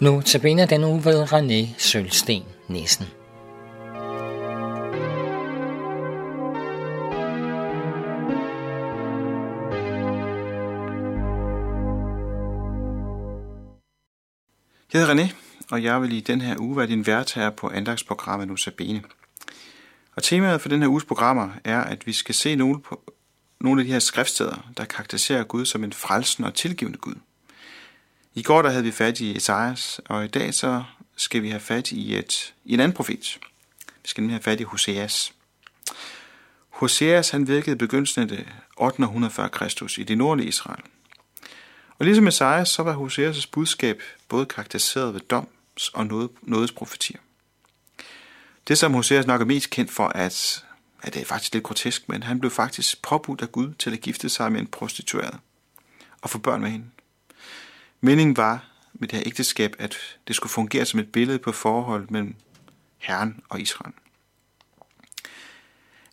Nu tabiner den uge ved René Sølsten Nissen. Jeg hedder René, og jeg vil i den her uge være din vært her på andagsprogrammet Nusabene. Og temaet for den her uges programmer er, at vi skal se nogle, på, nogle af de her skriftsteder, der karakteriserer Gud som en frelsen og tilgivende Gud. I går der havde vi fat i Esajas, og i dag så skal vi have fat i, et, i en anden profet. Vi skal nemlig have fat i Hoseas. Hoseas han virkede i begyndelsen af det 800 før Kristus i det nordlige Israel. Og ligesom Esajas, så var Hoseas' budskab både karakteriseret ved doms og nådes profetier. Det, som Hoseas nok er mest kendt for, at, at det er faktisk lidt grotesk, men han blev faktisk påbudt af Gud til at gifte sig med en prostitueret og få børn med hende. Meningen var med det her ægteskab, at det skulle fungere som et billede på forhold mellem Herren og Israel.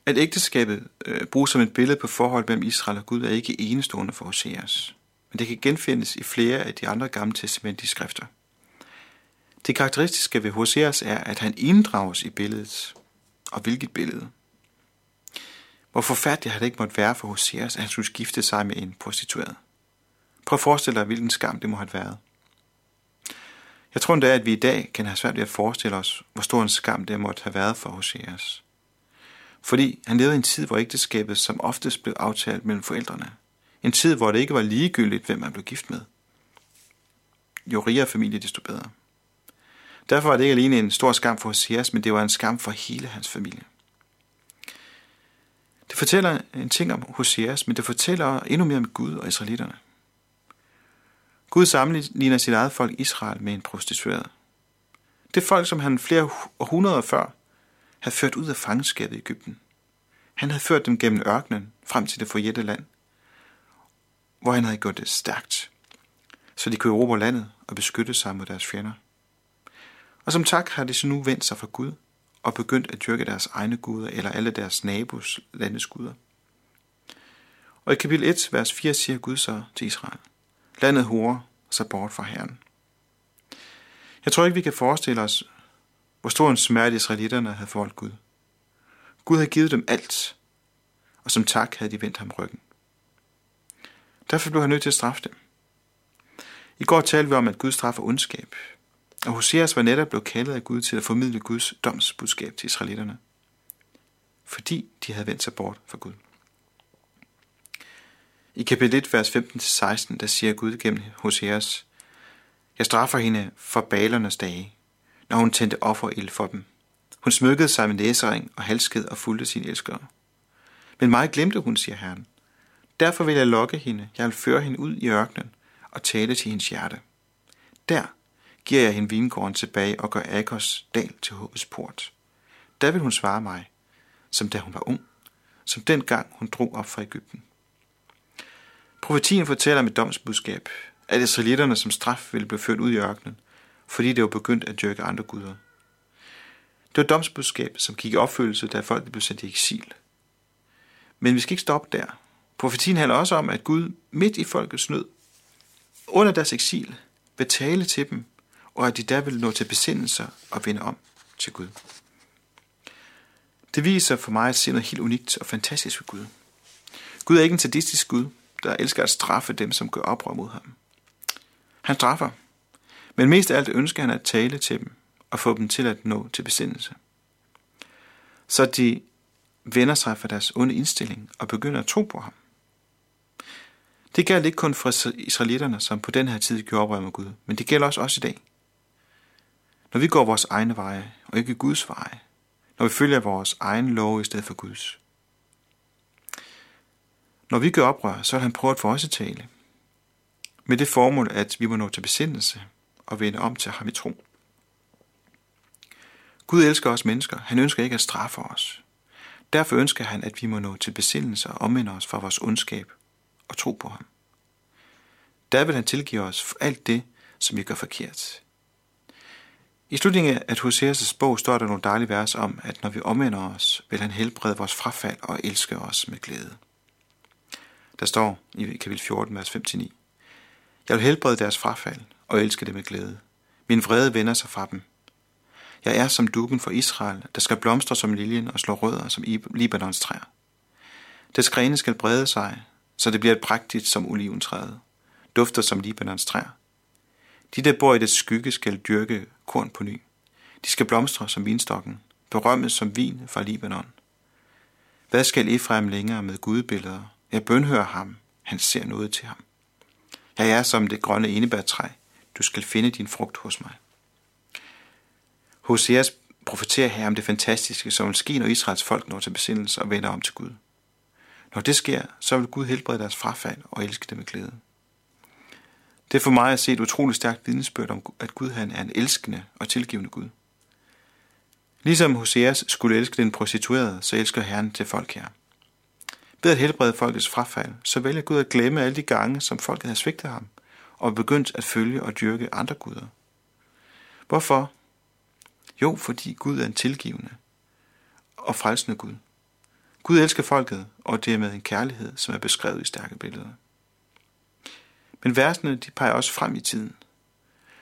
At ægteskabet øh, bruges som et billede på forhold mellem Israel og Gud er ikke enestående for Hoseas, men det kan genfindes i flere af de andre gamle testamentlige skrifter. Det karakteristiske ved Hoseas er, at han inddrages i billedet. Og hvilket billede? Hvor forfærdeligt har det ikke måtte være for Hoseas, at han skulle skifte sig med en prostitueret. Prøv at forestille dig, hvilken skam det må have været. Jeg tror endda, at vi i dag kan have svært ved at forestille os, hvor stor en skam det måtte have været for Hoseas. Fordi han levede i en tid, hvor ægteskabet som oftest blev aftalt mellem forældrene. En tid, hvor det ikke var ligegyldigt, hvem man blev gift med. Jo rigere familie, desto bedre. Derfor var det ikke alene en stor skam for Hoseas, men det var en skam for hele hans familie. Det fortæller en ting om Hoseas, men det fortæller endnu mere om Gud og israelitterne. Gud sammenligner sit eget folk Israel med en prostitueret. Det folk, som han flere århundreder før havde ført ud af fangenskabet i Ægypten. Han havde ført dem gennem ørkenen frem til det forjætte land, hvor han havde gjort det stærkt, så de kunne erobre landet og beskytte sig mod deres fjender. Og som tak har de så nu vendt sig fra Gud og begyndt at dyrke deres egne guder eller alle deres nabos landes guder. Og i kapitel 1, vers 4 siger Gud så til Israel, Landet hurer sig bort fra Herren. Jeg tror ikke, vi kan forestille os, hvor stor en smerte israelitterne havde forholdt Gud. Gud havde givet dem alt, og som tak havde de vendt ham ryggen. Derfor blev han nødt til at straffe dem. I går talte vi om, at Gud straffer ondskab, og Hoseas var netop blevet kaldet af Gud til at formidle Guds domsbudskab til israelitterne, fordi de havde vendt sig bort fra Gud. I kapitel 1, vers 15-16, der siger Gud gennem Hoseas, Jeg straffer hende for balernes dage, når hun tændte offerild for dem. Hun smykkede sig med næsering og halsked og fulgte sin elskere. Men mig glemte hun, siger Herren. Derfor vil jeg lokke hende, jeg vil føre hende ud i ørkenen og tale til hendes hjerte. Der giver jeg hende vingården tilbage og gør Akos dal til håbets port. Der vil hun svare mig, som da hun var ung, som dengang hun drog op fra Ægypten. Profetien fortæller med domsbudskab, at israelitterne som straf ville blive ført ud i ørkenen, fordi det var begyndt at dyrke andre guder. Det var domsbudskab, som gik i opfyldelse, da folk blev sendt i eksil. Men vi skal ikke stoppe der. Profetien handler også om, at Gud midt i folkets nød, under deres eksil, vil tale til dem, og at de der vil nå til besindelser og vende om til Gud. Det viser for mig at se noget helt unikt og fantastisk ved Gud. Gud er ikke en sadistisk Gud, der elsker at straffe dem, som gør oprør mod ham. Han straffer, men mest af alt ønsker han at tale til dem og få dem til at nå til besindelse. Så de vender sig fra deres onde indstilling og begynder at tro på ham. Det gælder ikke kun for israelitterne, som på den her tid gjorde oprør mod Gud, men det gælder også os i dag. Når vi går vores egne veje, og ikke Guds veje, når vi følger vores egen lov i stedet for Guds, når vi gør oprør, så vil han prøve at få os at tale. Med det formål, at vi må nå til besindelse og vende om til ham i tro. Gud elsker os mennesker. Han ønsker ikke at straffe os. Derfor ønsker han, at vi må nå til besindelse og omvende os fra vores ondskab og tro på ham. Der vil han tilgive os for alt det, som vi gør forkert. I slutningen af Hoseas' bog står der nogle dejlige vers om, at når vi omvender os, vil han helbrede vores frafald og elske os med glæde. Der står i kapitel 14, vers 5-9. Jeg vil helbrede deres frafald og elske dem med glæde. Min vrede vender sig fra dem. Jeg er som dukken for Israel, der skal blomstre som liljen og slå rødder som Libanons træer. Dets grene skal brede sig, så det bliver et prægtigt som oliventræet, dufter som Libanons træer. De, der bor i det skygge, skal dyrke korn på ny. De skal blomstre som vinstokken, berømmes som vin fra Libanon. Hvad skal Efraim længere med gudbilleder? Jeg bønhører ham, han ser noget til ham. Jeg er som det grønne enebærtræ, du skal finde din frugt hos mig. Hoseas profeterer her om det fantastiske, som vil ske, når Israels folk når til besindelse og vender om til Gud. Når det sker, så vil Gud helbrede deres frafald og elske dem med glæde. Det er for mig at se et utroligt stærkt vidnesbyrd om, at Gud han er en elskende og tilgivende Gud. Ligesom Hoseas skulle elske den prostituerede, så elsker Herren til folk her. Ved at helbrede folkets frafald, så vælger Gud at glemme alle de gange, som folket har svigtet ham, og begyndt at følge og dyrke andre guder. Hvorfor? Jo, fordi Gud er en tilgivende og frelsende Gud. Gud elsker folket, og det er med en kærlighed, som er beskrevet i stærke billeder. Men versene de peger også frem i tiden.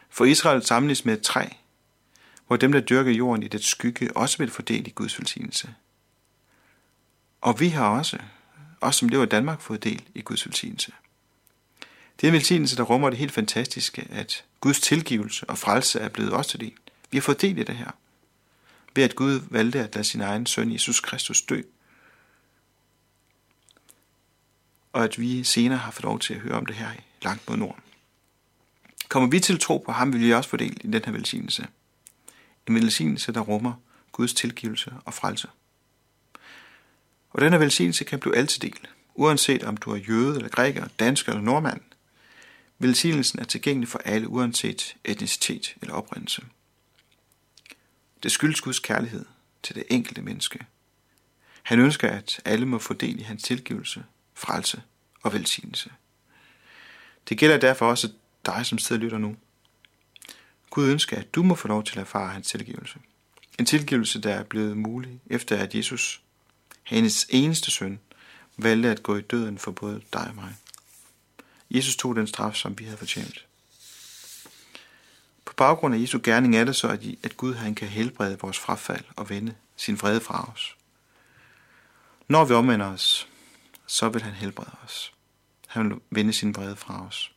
For Israel samles med et træ, hvor dem, der dyrker jorden i det skygge, også vil fordele i Guds velsignelse. Og vi har også, os som lever i Danmark, fået del i Guds velsignelse. Det er en velsignelse, der rummer det helt fantastiske, at Guds tilgivelse og frelse er blevet os til del. Vi har fået del i det her. Ved at Gud valgte at lade sin egen søn Jesus Kristus dø. Og at vi senere har fået lov til at høre om det her langt mod nord. Kommer vi til at tro på ham, vil vi også få del i den her velsignelse. En velsignelse, der rummer Guds tilgivelse og frelse. Og denne velsignelse kan blive altid del, uanset om du er jøde eller græker, dansker eller nordmand. Velsignelsen er tilgængelig for alle, uanset etnicitet eller oprindelse. Det skyldes Guds kærlighed til det enkelte menneske. Han ønsker, at alle må få del i hans tilgivelse, frelse og velsignelse. Det gælder derfor også dig, som sidder og lytter nu. Gud ønsker, at du må få lov til at erfare hans tilgivelse. En tilgivelse, der er blevet mulig, efter at Jesus, hendes eneste søn, valgte at gå i døden for både dig og mig. Jesus tog den straf, som vi havde fortjent. På baggrund af Jesu gerning er det så, at Gud han kan helbrede vores frafald og vende sin vrede fra os. Når vi omvender os, så vil han helbrede os. Han vil vende sin vrede fra os.